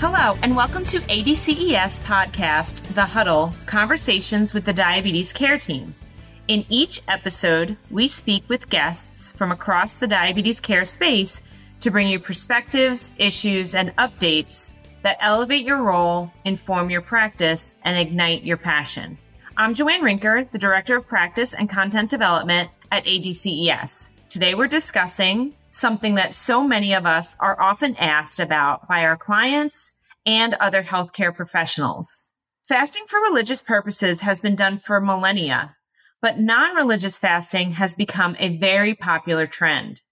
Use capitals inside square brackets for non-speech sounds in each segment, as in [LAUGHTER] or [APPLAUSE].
Hello, and welcome to ADCES podcast, The Huddle Conversations with the Diabetes Care Team. In each episode, we speak with guests from across the diabetes care space to bring you perspectives, issues, and updates that elevate your role, inform your practice, and ignite your passion. I'm Joanne Rinker, the Director of Practice and Content Development at ADCES. Today, we're discussing something that so many of us are often asked about by our clients and other healthcare professionals. Fasting for religious purposes has been done for millennia, but non religious fasting has become a very popular trend.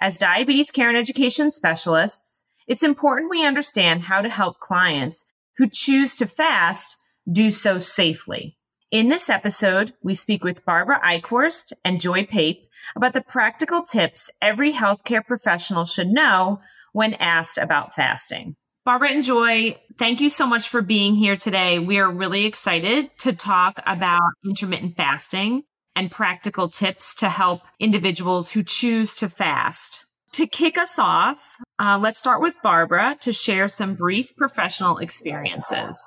As diabetes care and education specialists, it's important we understand how to help clients who choose to fast do so safely. In this episode, we speak with Barbara Eichhorst and Joy Pape about the practical tips every healthcare professional should know when asked about fasting. Barbara and Joy, thank you so much for being here today. We are really excited to talk about intermittent fasting and practical tips to help individuals who choose to fast. To kick us off, uh, let's start with Barbara to share some brief professional experiences.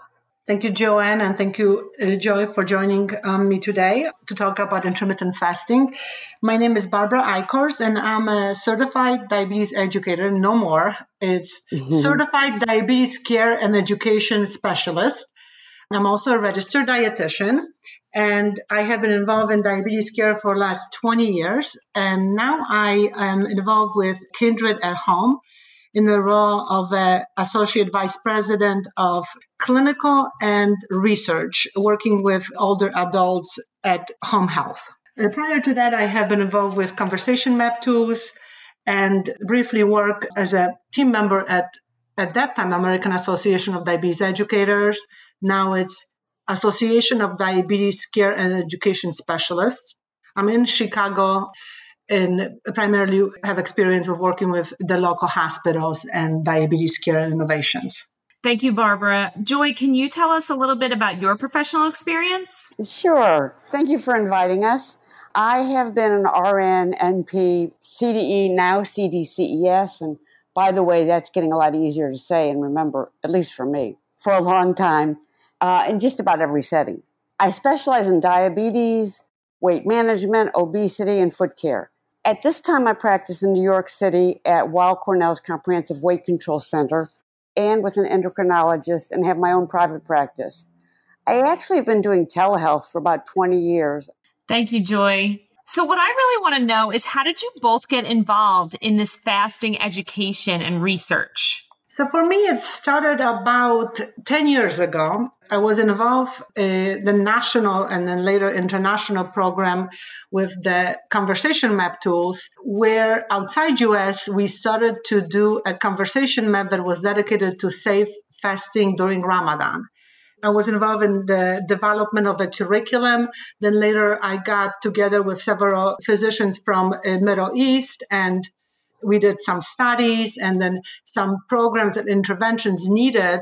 Thank you, Joanne, and thank you, uh, Joy, for joining um, me today to talk about intermittent fasting. My name is Barbara Eichhorst, and I'm a certified diabetes educator. No more. It's mm-hmm. certified diabetes care and education specialist. I'm also a registered dietitian, and I have been involved in diabetes care for the last 20 years. And now I am involved with Kindred at Home in the role of associate vice president of clinical and research, working with older adults at home health. And prior to that, I have been involved with conversation map tools and briefly worked as a team member at at that time American Association of Diabetes Educators. Now it's Association of Diabetes Care and Education Specialists. I'm in Chicago and primarily have experience of working with the local hospitals and diabetes care innovations. Thank you, Barbara. Joy, can you tell us a little bit about your professional experience? Sure. Thank you for inviting us. I have been an RN, NP, CDE, now CDCES, and by the way, that's getting a lot easier to say and remember, at least for me, for a long time, uh, in just about every setting. I specialize in diabetes, weight management, obesity, and foot care. At this time, I practice in New York City at Weill Cornell's Comprehensive Weight Control Center and with an endocrinologist and have my own private practice. I actually have been doing telehealth for about 20 years. Thank you, Joy. So, what I really want to know is how did you both get involved in this fasting education and research? So for me, it started about 10 years ago. I was involved in uh, the national and then later international program with the conversation map tools, where outside US, we started to do a conversation map that was dedicated to safe fasting during Ramadan. I was involved in the development of a curriculum. Then later, I got together with several physicians from uh, Middle East and we did some studies and then some programs and interventions needed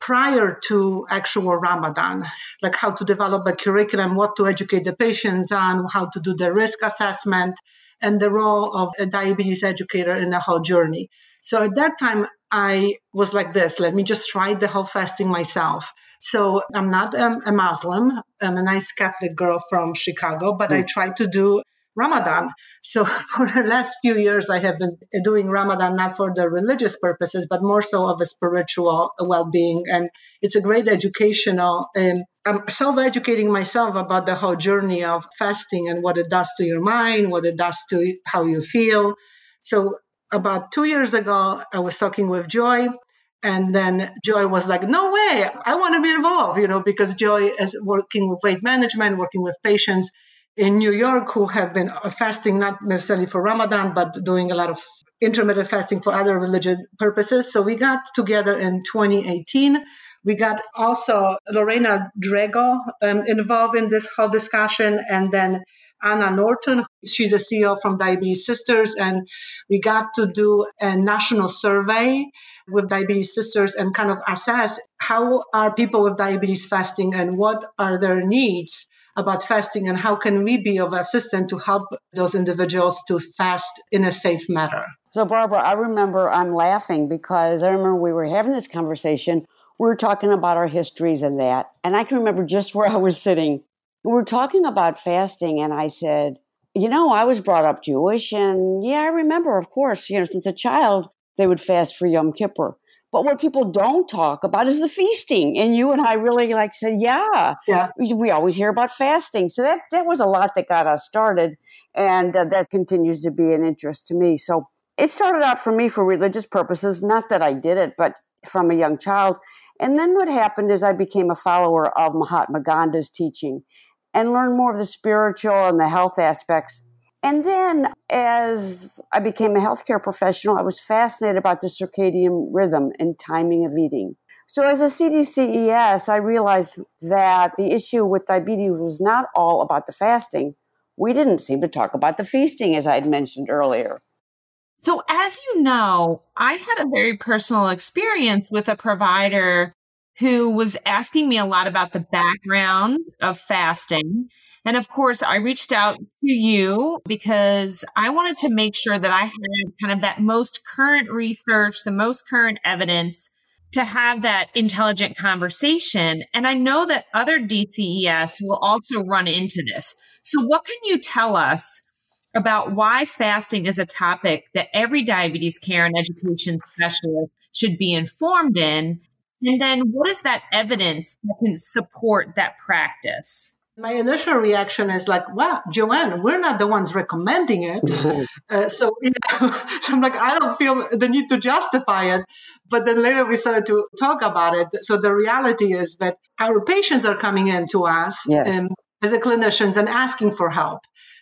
prior to actual Ramadan, like how to develop a curriculum, what to educate the patients on, how to do the risk assessment, and the role of a diabetes educator in the whole journey. So at that time, I was like this let me just try the whole fasting myself. So I'm not um, a Muslim, I'm a nice Catholic girl from Chicago, but mm. I try to do Ramadan. So [LAUGHS] for the last few years, I have been doing Ramadan not for the religious purposes, but more so of a spiritual well-being. And it's a great educational. Um, I'm self-educating myself about the whole journey of fasting and what it does to your mind, what it does to how you feel. So about two years ago, I was talking with Joy, and then Joy was like, "No way! I want to be involved," you know, because Joy is working with weight management, working with patients in New York who have been fasting not necessarily for Ramadan, but doing a lot of intermittent fasting for other religious purposes. So we got together in 2018. We got also Lorena Drago um, involved in this whole discussion, and then Anna Norton. She's a CEO from Diabetes Sisters, and we got to do a national survey with Diabetes Sisters and kind of assess how are people with diabetes fasting and what are their needs about fasting and how can we be of assistance to help those individuals to fast in a safe manner. So, Barbara, I remember I'm laughing because I remember we were having this conversation. We were talking about our histories and that. And I can remember just where I was sitting. We were talking about fasting, and I said, You know, I was brought up Jewish. And yeah, I remember, of course, you know, since a child, they would fast for Yom Kippur. But what people don't talk about is the feasting. And you and I really like said, yeah, yeah. We, always hear about fasting. So that, that was a lot that got us started. And uh, that continues to be an interest to me. So it started out for me for religious purposes. Not that I did it, but from a young child. And then what happened is I became a follower of Mahatma Gandhi's teaching and learned more of the spiritual and the health aspects and then as I became a healthcare professional, I was fascinated about the circadian rhythm and timing of eating. So as a CDCES, I realized that the issue with diabetes was not all about the fasting. We didn't seem to talk about the feasting, as I had mentioned earlier. So, as you know, I had a very personal experience with a provider who was asking me a lot about the background of fasting and of course, I reached out to you because I wanted to make sure that I had kind of that most current research, the most current evidence to have that intelligent conversation. And I know that other DCES will also run into this. So, what can you tell us about why fasting is a topic that every diabetes care and education specialist should be informed in? And then, what is that evidence that can support that practice? My initial reaction is like, wow, Joanne, we're not the ones recommending it. [LAUGHS] uh, so, you know, [LAUGHS] I'm like, I don't feel the need to justify it. But then later we started to talk about it. So the reality is that our patients are coming in to us yes. um, as a clinicians and asking for help.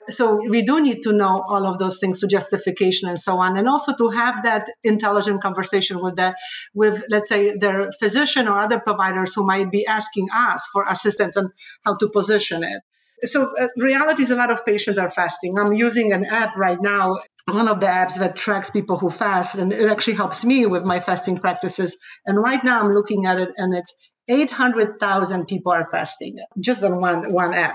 So we do need to know all of those things to justification and so on, and also to have that intelligent conversation with the, with let's say their physician or other providers who might be asking us for assistance on how to position it. So uh, reality is a lot of patients are fasting. I'm using an app right now one of the apps that tracks people who fast and it actually helps me with my fasting practices and right now i'm looking at it and it's 800000 people are fasting just on one one app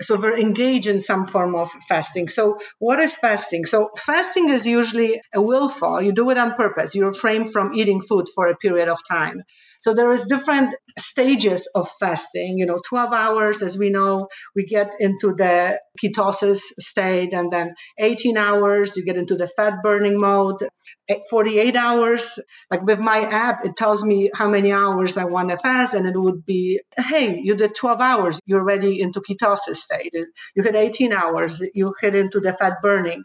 so we're engaged in some form of fasting. So what is fasting? So fasting is usually a willful. You do it on purpose. You refrain from eating food for a period of time. So there is different stages of fasting. You know, 12 hours, as we know, we get into the ketosis state, and then 18 hours, you get into the fat burning mode. 48 hours, like with my app, it tells me how many hours I want to fast, and it would be, hey, you did 12 hours, you're already into ketosis state. You hit 18 hours, you hit into the fat burning.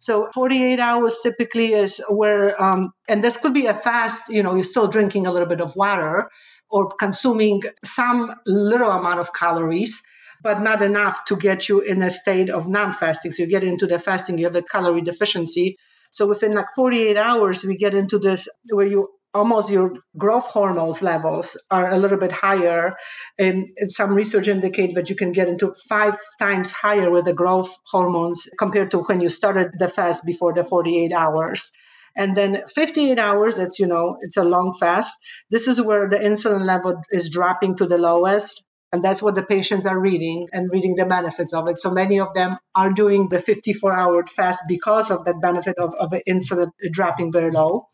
So 48 hours typically is where, um, and this could be a fast, you know, you're still drinking a little bit of water or consuming some little amount of calories, but not enough to get you in a state of non fasting. So you get into the fasting, you have the calorie deficiency. So within like 48 hours, we get into this where you almost your growth hormones levels are a little bit higher and some research indicate that you can get into five times higher with the growth hormones compared to when you started the fast before the 48 hours. And then 58 hours that's you know it's a long fast. This is where the insulin level is dropping to the lowest and that's what the patients are reading and reading the benefits of it. So many of them are doing the 54 hour fast because of that benefit of, of the insulin dropping very low.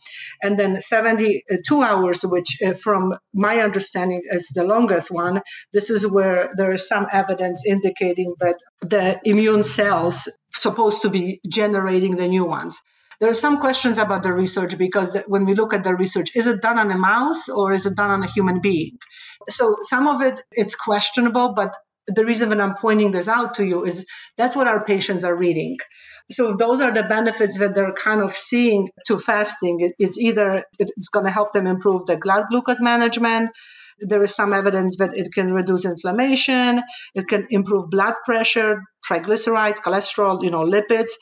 And then 72 hours, which uh, from my understanding is the longest one, this is where there is some evidence indicating that the immune cells supposed to be generating the new ones. There are some questions about the research because when we look at the research, is it done on a mouse or is it done on a human being? So some of it it's questionable, but the reason that I'm pointing this out to you is that's what our patients are reading. So those are the benefits that they're kind of seeing to fasting. It's either it's going to help them improve the blood glucose management. There is some evidence that it can reduce inflammation. It can improve blood pressure, triglycerides, cholesterol, you know, lipids.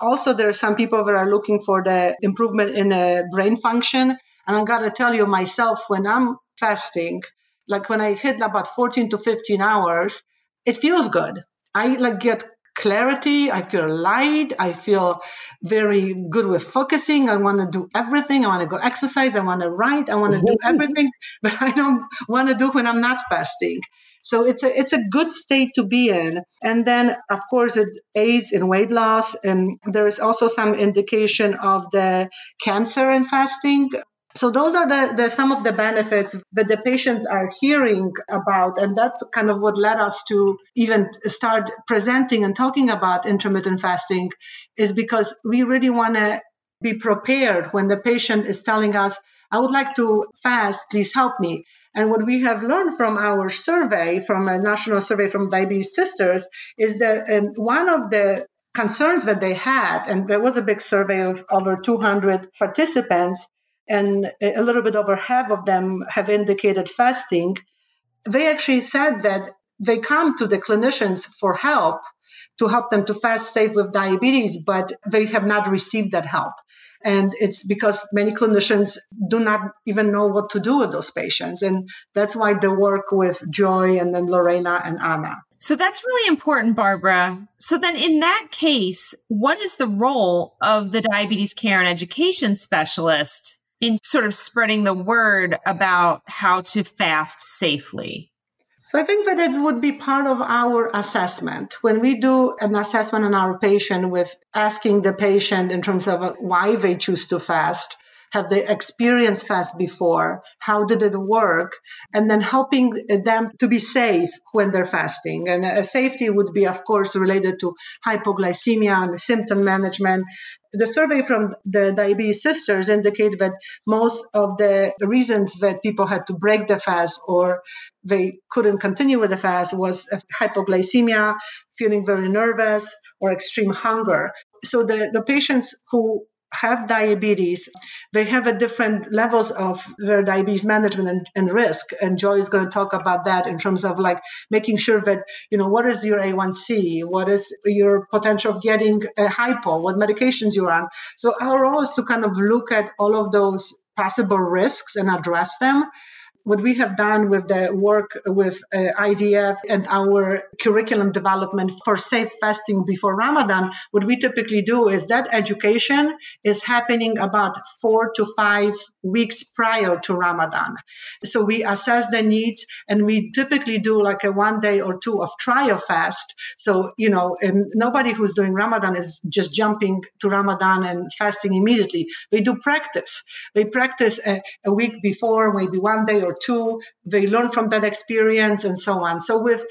Also, there are some people that are looking for the improvement in the brain function. And I gotta tell you myself, when I'm fasting, like when I hit about 14 to 15 hours, it feels good. I like get clarity. I feel light. I feel very good with focusing. I want to do everything. I want to go exercise. I want to write. I want to do everything, [LAUGHS] but I don't want to do when I'm not fasting. So it's a it's a good state to be in. And then of course it aids in weight loss and there is also some indication of the cancer in fasting. So those are the, the some of the benefits that the patients are hearing about, and that's kind of what led us to even start presenting and talking about intermittent fasting, is because we really want to be prepared when the patient is telling us, "I would like to fast, please help me." And what we have learned from our survey, from a national survey from Diabetes Sisters, is that um, one of the concerns that they had, and there was a big survey of over 200 participants, and a little bit over half of them have indicated fasting. They actually said that they come to the clinicians for help to help them to fast safe with diabetes, but they have not received that help. And it's because many clinicians do not even know what to do with those patients. And that's why they work with Joy and then Lorena and Anna. So that's really important, Barbara. So then in that case, what is the role of the diabetes care and education specialist in sort of spreading the word about how to fast safely? So I think that it would be part of our assessment. When we do an assessment on our patient with asking the patient in terms of why they choose to fast, have they experienced fast before? How did it work? And then helping them to be safe when they're fasting. And safety would be, of course, related to hypoglycemia and symptom management. The survey from the Diabetes Sisters indicate that most of the reasons that people had to break the fast or they couldn't continue with the fast was hypoglycemia, feeling very nervous, or extreme hunger. So the, the patients who have diabetes, they have a different levels of their diabetes management and, and, risk. And Joy is going to talk about that in terms of like making sure that, you know, what is your A1C? What is your potential of getting a hypo? What medications you're on? So our role is to kind of look at all of those possible risks and address them what we have done with the work with uh, IDF and our curriculum development for safe fasting before Ramadan, what we typically do is that education is happening about four to five weeks prior to Ramadan. So we assess the needs and we typically do like a one day or two of trial fast. So, you know, nobody who's doing Ramadan is just jumping to Ramadan and fasting immediately. They do practice. They practice a, a week before, maybe one day or two. They learn from that experience and so on. So with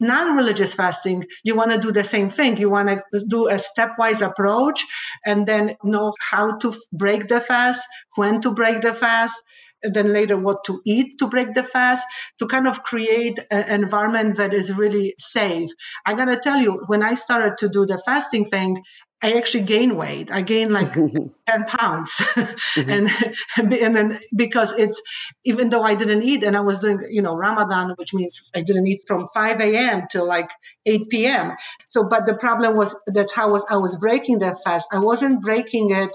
non-religious fasting you want to do the same thing. You want to do a stepwise approach and then know how to break the fast when to break the fast and then later what to eat to break the fast to kind of create an environment that is really safe. Going to tell you when i started to do the fasting thing I actually gained weight. I gained like [LAUGHS] 10 pounds. mm-hmm. and, and then because it's, even though I didn't eat and I was doing, you know, Ramadan, which means I didn't eat from 5 a.m. till like 8 p.m. So, but the problem was that's how was, I was breaking that fast. I wasn't breaking it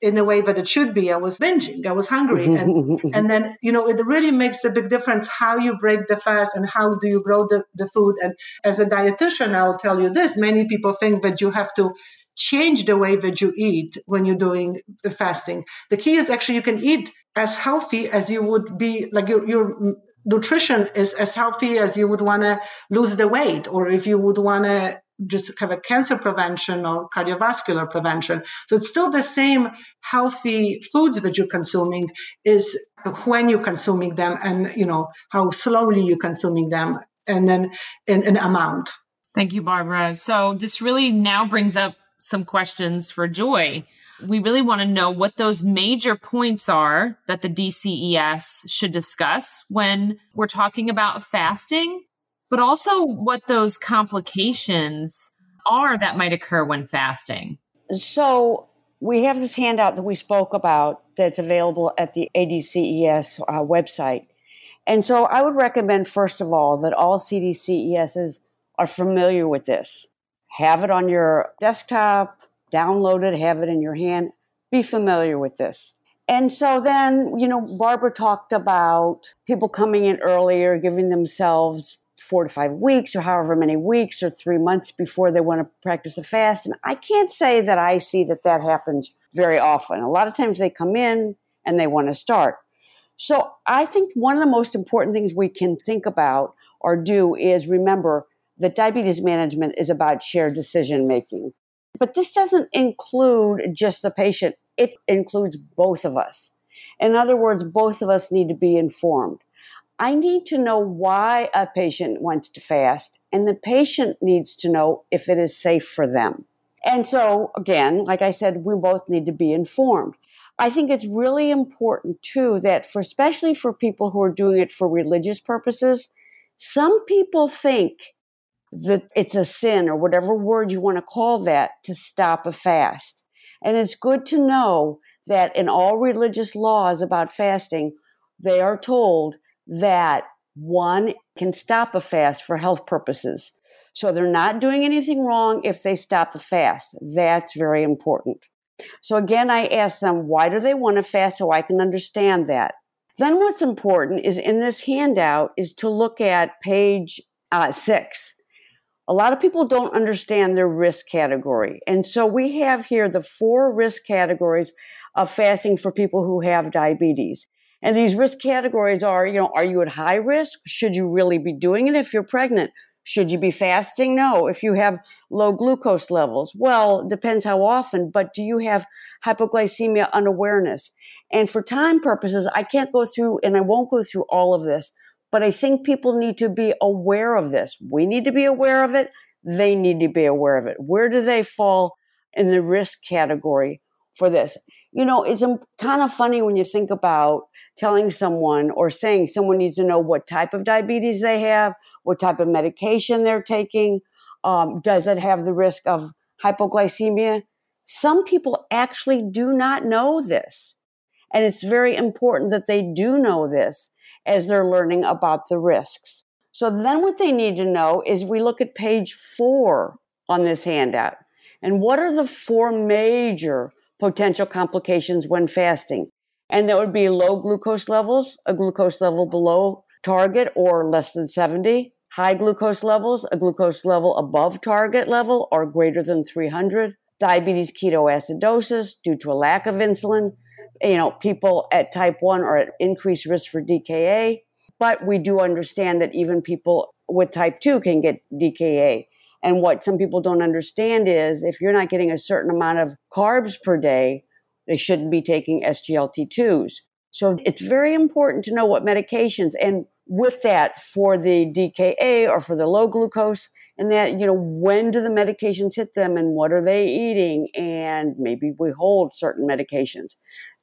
in the way that it should be. I was binging. I was hungry. Mm-hmm, and, mm-hmm, mm-hmm. and then, you know, it really makes a big difference how you break the fast and how do you grow the, the food. And as a dietitian, I will tell you this many people think that you have to change the way that you eat when you're doing the fasting. The key is actually you can eat as healthy as you would be, like your, your nutrition is as healthy as you would want to lose the weight, or if you would want to just have a cancer prevention or cardiovascular prevention. So it's still the same healthy foods that you're consuming is when you're consuming them and you know how slowly you're consuming them and then in an amount. Thank you, Barbara. So this really now brings up some questions for Joy. We really want to know what those major points are that the DCES should discuss when we're talking about fasting, but also what those complications are that might occur when fasting. So, we have this handout that we spoke about that's available at the ADCES uh, website. And so I would recommend, first of all, that all CDCESs are familiar with this have it on your desktop, download it, have it in your hand, be familiar with this. And so then, you know, Barbara talked about people coming in earlier, giving themselves four to five weeks or however many weeks or three months before they want to practice a fast. And I can't say that I see that that happens very often. A lot of times they come in and they want to start. So I think one of the most important things we can think about or do is remember that diabetes management is about shared decision making. But this doesn't include just the patient, it includes both of us. In other words, both of us need to be informed. I need to know why a patient wants to fast, and the patient needs to know if it is safe for them. And so, again, like I said, we both need to be informed. I think it's really important too that for especially for people who are doing it for religious purposes, some people think that it's a sin or whatever word you want to call that to stop a fast. And it's good to know that in all religious laws about fasting, they are told that one can stop a fast for health purposes. So they're not doing anything wrong if they stop a fast. That's very important. So again, I ask them, why do they want to fast so I can understand that? Then what's important is in this handout is to look at page uh, six. A lot of people don't understand their risk category. And so we have here the four risk categories of fasting for people who have diabetes. And these risk categories are, you know, are you at high risk? Should you really be doing it if you're pregnant? Should you be fasting? No. If you have low glucose levels, well, depends how often, but do you have hypoglycemia unawareness? And for time purposes, I can't go through and I won't go through all of this, but I think people need to be aware of this. We need to be aware of it. They need to be aware of it. Where do they fall in the risk category for this? You know, it's kind of funny when you think about telling someone or saying someone needs to know what type of diabetes they have, what type of medication they're taking. Um, does it have the risk of hypoglycemia? Some people actually do not know this. And it's very important that they do know this as they're learning about the risks. So then what they need to know is we look at page four on this handout. And what are the four major potential complications when fasting? and that would be low glucose levels, a glucose level below target or less than 70, high glucose levels, a glucose level above target level or greater than 300, diabetes ketoacidosis due to a lack of insulin. You know, people at type 1 are at increased risk for DKA, but we do understand that even people with type 2 can get DKA. And what some people don't understand is if you're not getting a certain amount of carbs per day, they shouldn't be taking SGLT2s. So it's very important to know what medications and with that for the DKA or for the low glucose and that, you know, when do the medications hit them and what are they eating? And maybe we hold certain medications.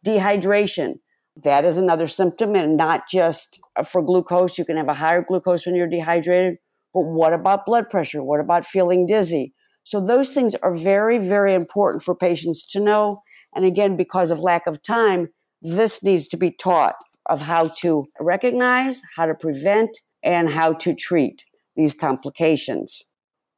Dehydration. That is another symptom and not just uh, for glucose. You can have a higher glucose when you're dehydrated. But what about blood pressure? What about feeling dizzy? So those things are very, very important for patients to know and again, because of lack of time, this needs to be taught of how to recognize, how to prevent, and how to treat these complications.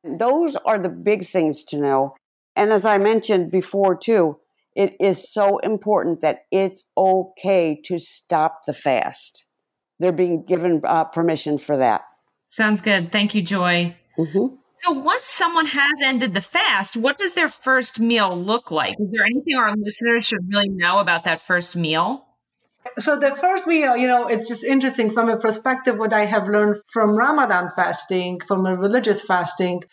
Those are the big things to know. And as I mentioned before, too, it is so important that it's okay to stop the fast. They're being given uh, permission for that. Sounds good. Thank you, Joy. Mm-hmm. So once someone has ended the fast, what does their first meal look like? Is there anything our listeners should really know about that first meal? So the first meal, you know, it's just interesting from a perspective what I have learned from Ramadan fasting, from a religious fasting.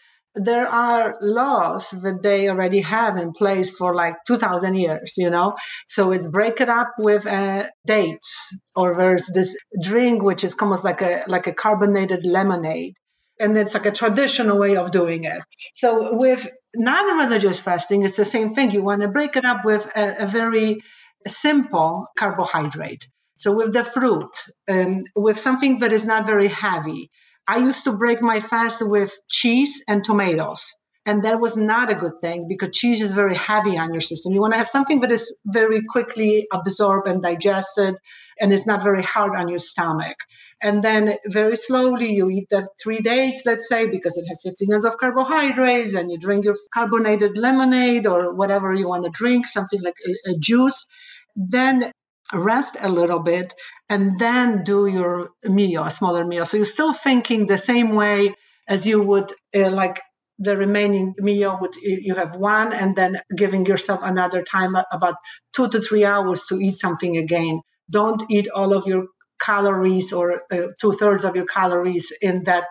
There are laws that they already have in place for like 2000 years, you know. So it's break it up with uh, dates or there's this drink which is almost like a like a carbonated lemonade and it's like a traditional way of doing it. So with non-religious fasting, it's the same thing. You want to break it up with a, a very simple carbohydrate. So with the fruit, and with something that is not very heavy. I used to break my fast with cheese and tomatoes. And that was not a good thing because cheese is very heavy on your system. You want to have something that is very quickly absorbed and digested and it's not very hard on your stomach. And then very slowly you eat the three dates, let's say, because it has 15 grams of carbohydrates, and you drink your carbonated lemonade or whatever you want to drink, something like a, a juice. Then rest a little bit and then do your meal, a smaller meal. So you're still thinking the same way as you would uh, like the remaining meal would you have one and then giving yourself another time about two to three hours to eat something again don't eat all of your calories or uh, two thirds of your calories in that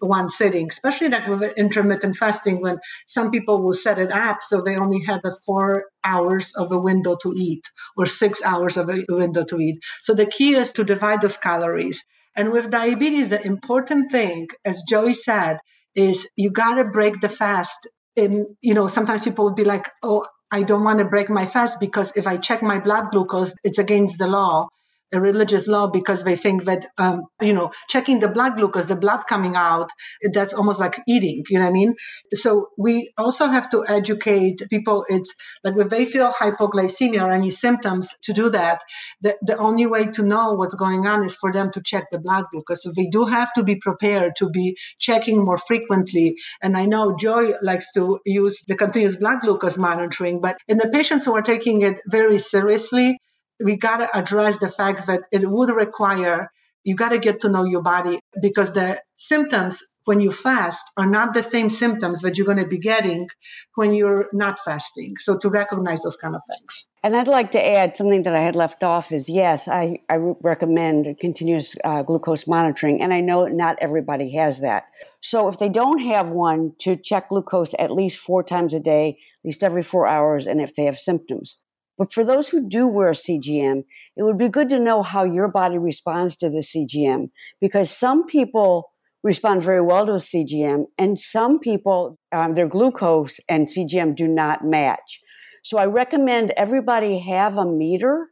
one sitting, especially like with intermittent fasting, when some people will set it up so they only have a four hours of a window to eat or six hours of a window to eat. So the key is to divide those calories. And with diabetes, the important thing, as Joey said, is you got to break the fast. And, you know, sometimes people would be like, oh, I don't want to break my fast because if I check my blood glucose, it's against the law a religious law because they think that um, you know checking the blood glucose the blood coming out that's almost like eating you know what i mean? So we also have to educate people. It's like if they feel hypoglycemia or any symptoms to do that the, the only way to know what's going on is for them to check the blood glucose. So they do have to be prepared to be checking more frequently. And i know joy likes to use the continuous blood glucose monitoring but in the patients who are taking it very seriously we got to address the fact that it would require you got to get to know your body because the symptoms when you fast are not the same symptoms that you're going to be getting when you're not fasting. So to recognize those kind of things. And I'd like to add something that I had left off is yes, I, I recommend continuous uh, glucose monitoring. And I know not everybody has that. So if they don't have one, to check glucose at least four times a day, at least every four hours, and if they have symptoms. But for those who do wear CGM, it would be good to know how your body responds to the CGM because some people respond very well to a CGM and some people, um, their glucose and CGM do not match. So I recommend everybody have a meter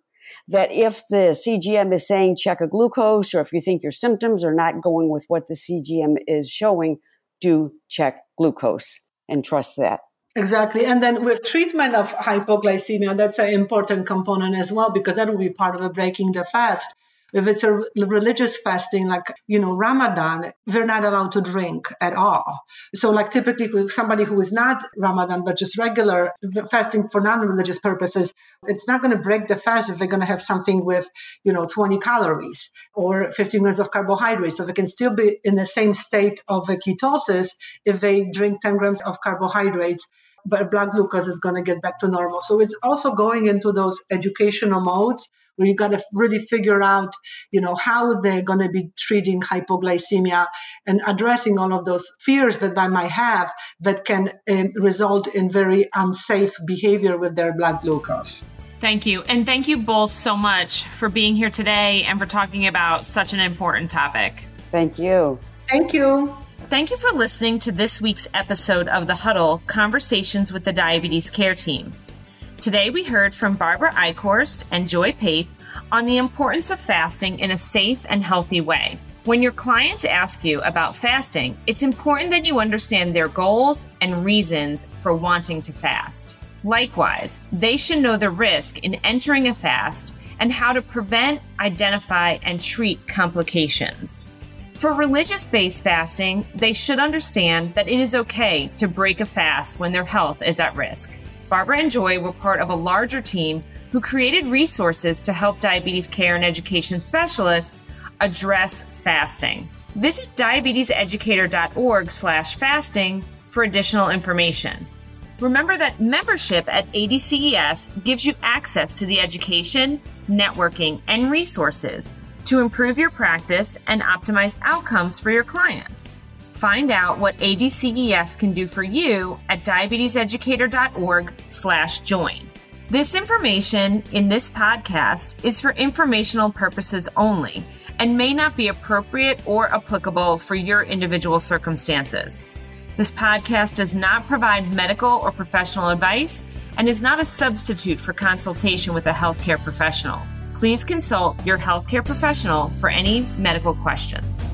that if the CGM is saying check a glucose or if you think your symptoms are not going with what the CGM is showing, do check glucose and trust that. Exactly. And then with treatment of hypoglycemia, that's an important component as well, because that will be part of the breaking the fast. If it's a religious fasting, like, you know, Ramadan, we're not allowed to drink at all. So, like, typically with somebody who is not Ramadan, but just regular fasting for non religious purposes, it's not going to break the fast if they're going to have something with, you know, 20 calories or 15 grams of carbohydrates. So, they can still be in the same state of ketosis if they drink 10 grams of carbohydrates but blood glucose is going to get back to normal. So it's also going into those educational modes where you got to really figure out, you know, how they're going to be treating hypoglycemia and addressing all of those fears that they might have that can uh, result in very unsafe behavior with their blood glucose. Thank you. And thank you both so much for being here today and for talking about such an important topic. Thank you. Thank you. Thank you for listening to this week's episode of The Huddle Conversations with the Diabetes Care Team. Today we heard from Barbara Eichhorst and Joy Pape on the importance of fasting in a safe and healthy way. When your clients ask you about fasting, it's important that you understand their goals and reasons for wanting to fast. Likewise, they should know the risk in entering a fast and how to prevent, identify, and treat complications. For religious based fasting, they should understand that it is okay to break a fast when their health is at risk. Barbara and Joy were part of a larger team who created resources to help diabetes care and education specialists address fasting. Visit diabeteseducator.org/fasting for additional information. Remember that membership at ADCES gives you access to the education, networking, and resources to improve your practice and optimize outcomes for your clients. Find out what ADCES can do for you at diabeteseducator.org/join. This information in this podcast is for informational purposes only and may not be appropriate or applicable for your individual circumstances. This podcast does not provide medical or professional advice and is not a substitute for consultation with a healthcare professional please consult your healthcare professional for any medical questions.